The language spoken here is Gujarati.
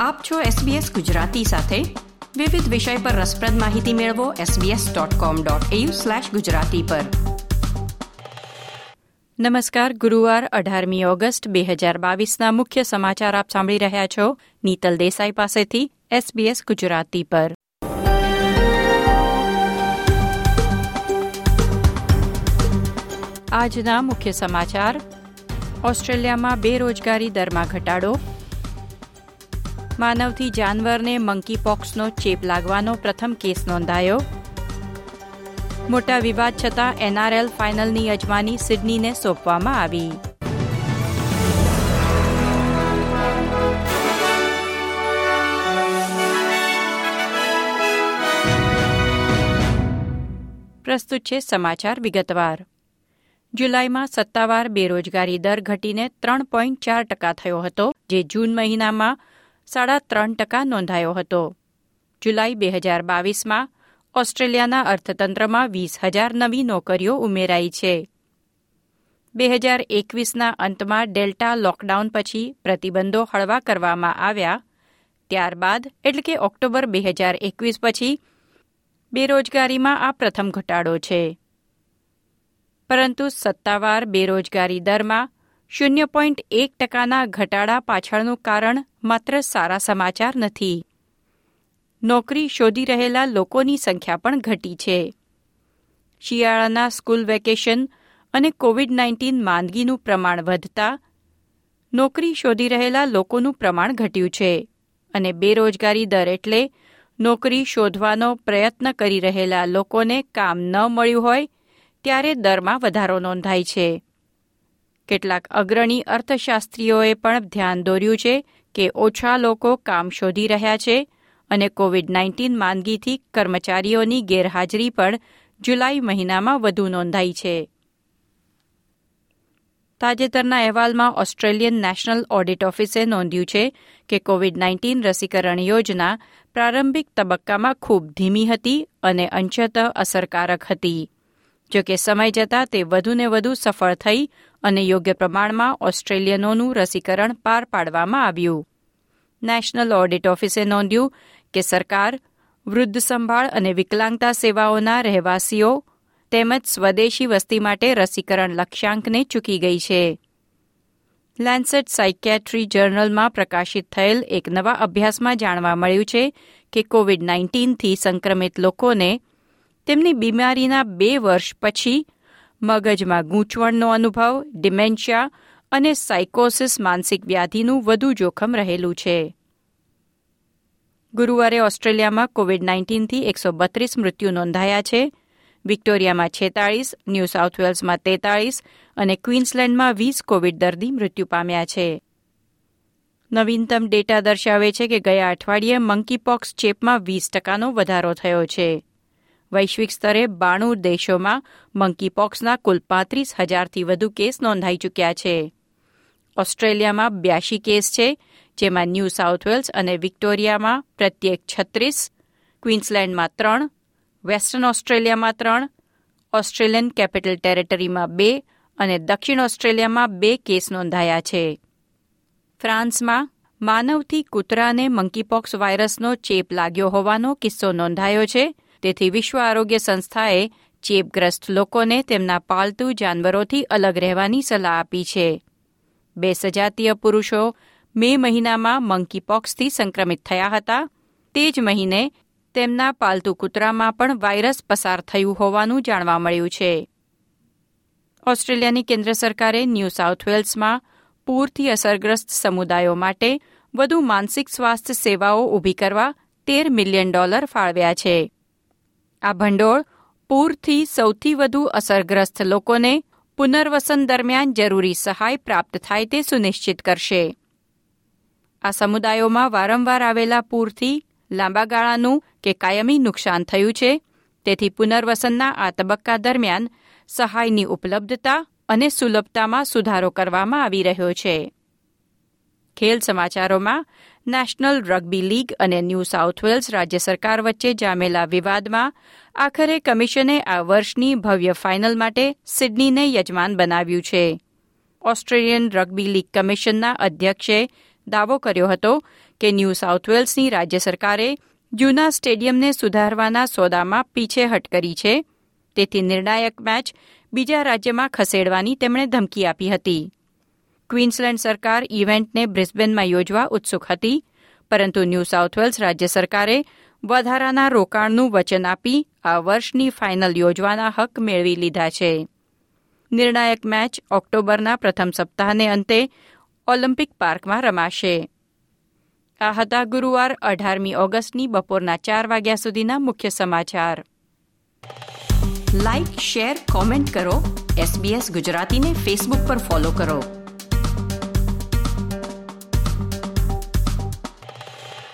આપ છો SBS ગુજરાતી સાથે. વિવિધ વિષય પર રસપ્રદ માહિતી મેળવો sbs.com.au/gujarati પર. નમસ્કાર, ગુરુવાર અઢારમી ઓગસ્ટ બે હજાર બાવીસના મુખ્ય સમાચાર આપ સાંભળી રહ્યા છો નીતલ દેસાઈ પાસેથી SBS ગુજરાતી પર. આજના મુખ્ય સમાચાર. ઓસ્ટ્રેલિયામાં બેરોજગારી દરમાં ઘટાડો માનવથી જાનવરને મંકી પોક્સનો ચેપ લાગવાનો પ્રથમ કેસ નોંધાયો. મોટા વિવાદ છતાં એનઆરએલ ફાઇનલની યજમાની સિડનીને સોંપવામાં આવી. પ્રસ્તુત છે સમાચાર વિગતવાર. જુલાઈમાં સત્તાવાર બેરોજગારી દર ઘટીને ત્રણ પોઈન્ટ ચાર ટકા થયો હતો, જે જૂન મહિનામાં સાડા ત્રણ ટકા નોંધાયો હતો. જુલાઈ બે હજાર બાવીસમાં ઓસ્ટ્રેલિયાના અર્થતંત્રમાં વીસ હજાર નવી નોકરીઓ ઉમેરાઈ છે. બે હજાર એકવીસના અંતમાં ડેલ્ટા લોકડાઉન પછી પ્રતિબંધો હળવા કરવામાં આવ્યા. ત્યારબાદ એટલે કે ઓક્ટોબર બે હજાર એકવીસ પછી બેરોજગારીમાં આ પ્રથમ ઘટાડો છે. પરંતુ સત્તાવાર બેરોજગારી દરમાં શૂન્ય પોઈન્ટ એક ટકાના ઘટાડા પાછળનું કારણ માત્ર સારા સમાચાર નથી. નોકરી શોધી રહેલા લોકોની સંખ્યા પણ ઘટી છે. શિયાળાના સ્કૂલ વેકેશન અને કોવિડ નાઇન્ટીન માંદગીનું પ્રમાણ વધતા નોકરી શોધી રહેલા લોકોનું પ્રમાણ ઘટ્યું છે અને બેરોજગારી દર એટલે નોકરી શોધવાનો પ્રયત્ન કરી રહેલા લોકોને કામ ન મળ્યું હોય, ત્યારે દરમાં વધારો નોંધાય છે. કેટલાક અગ્રણી અર્થશાસ્ત્રીઓએ પણ ધ્યાન દોર્યું છે કે ઓછા લોકો કામ શોધી રહ્યા છે અને કોવિડ નાઇન્ટીન માંદગીથી કર્મચારીઓની ગેરહાજરી પણ જુલાઈ મહિનામાં વધુ નોંધાઈ છે. તાજેતરના અહેવાલમાં ઓસ્ટ્રેલિયન નેશનલ ઓડિટ ઓફિસે નોંધ્યું છે કે કોવિડ નાઇન્ટીન રસીકરણ યોજના પ્રારંભિક તબક્કામાં ખૂબ ધીમી હતી અને અંશતઃ અસરકારક હતી. જોકે સમય જતાં તે વધુને વધુ સફળ થઈ અને યોગ્ય પ્રમાણમાં ઓસ્ટ્રેલિયનોનું રસીકરણ પાર પાડવામાં આવ્યું. નેશનલ ઓડિટ ઓફિસે નોંધ્યું કે સરકાર વૃદ્ધ સંભાળ અને વિકલાંગતા સેવાઓના રહેવાસીઓ તેમજ સ્વદેશી વસ્તી માટે રસીકરણ લક્ષ્યાંકને ચૂકી ગઈ છે. લેન્સેટ સાયકેટ્રી જર્નલમાં પ્રકાશિત થયેલ એક નવા અભ્યાસમાં જાણવા મળ્યું છે કે કોવિડ નાઇન્ટીનથી સંક્રમિત લોકોને તેમની બીમારીના બે વર્ષ પછી મગજમાં ગૂંચવણનો અનુભવ, ડિમેન્શિયા અને સાયકોસિસ માનસિક વ્યાધિનું વધુ જોખમ રહેલું છે. ગુરુવારે ઓસ્ટ્રેલિયામાં કોવિડ નાઇન્ટીનથી એકસો બત્રીસ મૃત્યુ નોંધાયા છે. વિક્ટોરિયામાં છેતાળીસ, ન્યૂ સાઉથ વેલ્સમાં તેતાળીસ અને ક્વીન્સલેન્ડમાં વીસ કોવિડ દર્દી મૃત્યુ પામ્યા છે. નવીનતમ ડેટા દર્શાવે છે કે ગયા અઠવાડિયે મંકીપોક્સ ચેપમાં વીસ ટકાનો વધારો થયો છે. વૈશ્વિક સ્તરે બાણું દેશોમાં મંકીપોક્સના કુલ પાંત્રીસ હજારથી વધુ કેસ નોંધાઈ ચૂક્યા છે. ઓસ્ટ્રેલિયામાં બ્યાશી કેસ છે, જેમાં ન્યૂ સાઉથ વેલ્સ અને વિક્ટોરિયામાં પ્રત્યેક છત્રીસ, ક્વીન્સલેન્ડમાં ત્રણ, વેસ્ટર્ન ઓસ્ટ્રેલિયામાં ત્રણ, ઓસ્ટ્રેલિયન કેપિટલ ટેરેટરીમાં બે અને દક્ષિણ ઓસ્ટ્રેલિયામાં બે કેસ નોંધાયા છે. ફ્રાન્સમાં માનવથી કૂતરાને મંકીપોક્સ વાયરસનો ચેપ લાગ્યો હોવાનો કિસ્સો નોંધાયો છે તેથી વિશ્વ આરોગ્ય સંસ્થાએ ચેપગ્રસ્ત લોકોને તેમના પાલતુ જાનવરોથી અલગ રહેવાની સલાહ આપી છે. બે સજાતીય પુરુષો મે મહિનામાં મંકીપોક્સથી સંક્રમિત થયા હતા. તે જ મહિને તેમના પાલતુ કૂતરામાં પણ વાયરસ પસાર થયું હોવાનું જાણવા મળ્યું છે. ઓસ્ટ્રેલિયાની કેન્દ્ર સરકારે ન્યૂ સાઉથ વેલ્સમાં પૂરથી અસરગ્રસ્ત સમુદાયો માટે વધુ માનસિક સ્વાસ્થ્ય સેવાઓ ઊભી કરવા તેર મિલિયન ડોલર ફાળવ્યા છે. આ ભંડોળ પૂરથી સૌથી વધુ અસરગ્રસ્ત લોકોને પુનર્વસન દરમિયાન જરૂરી સહાય પ્રાપ્ત થાય તે સુનિશ્ચિત કરશે. આ સમુદાયોમાં વારંવાર આવેલા પૂરથી, લાંબા ગાળાનું કે કાયમી નુકસાન થયું છે, તેથી પુનર્વસનના આ તબક્કા દરમિયાન સહાયની ઉપલબ્ધતા અને સુલભતામાં સુધારો કરવામાં આવી રહ્યો છે. ખેલ સમાચારોમાં નેશનલ રગ્બી લીગ અને ન્યૂ સાઉથ વેલ્સ રાજ્ય સરકાર વચ્ચે જામેલા વિવાદમાં આખરે કમિશને આ વર્ષની ભવ્ય ફાઇનલ માટે સિડનીને યજમાન બનાવ્યું છે. ઓસ્ટ્રેલિયન રગ્બી લીગ કમિશનના અધ્યક્ષે દાવો કર્યો હતો કે ન્યૂ સાઉથ વેલ્સની રાજ્ય સરકારે જૂના સ્ટેડિયમને સુધારવાના સોદામાં પીછેહટ કરી છે. તેથી નિર્ણાયક મેચ બીજા રાજ્યમાં ખસેડવાની તેમણે ધમકી આપી હતી. ક્વીન્સલેન્ડ સરકાર ઇવેન્ટને બ્રિસ્બેનમાં યોજવા ઉત્સુક હતી, પરંતુ ન્યૂ સાઉથ વેલ્સ રાજ્ય સરકારે વધારાના રોકાણનું વચન આપી આ વર્ષની ફાઇનલ યોજવાના હક મેળવી લીધા છે. નિર્ણાયક મેચ ઓક્ટોબરના પ્રથમ સપ્તાહને અંતે ઓલિમ્પિક પાર્કમાં રમાશે. આ હતા ગુરુવાર અઢારમી ઓગસ્ટની બપોરના ચાર વાગ્યા સુધીના મુખ્ય સમાચાર. લાઇક શેર કોમેન્ટ કરો. એસબીએસ ગુજરાતીને ફેસબુક પર ફોલો કરો.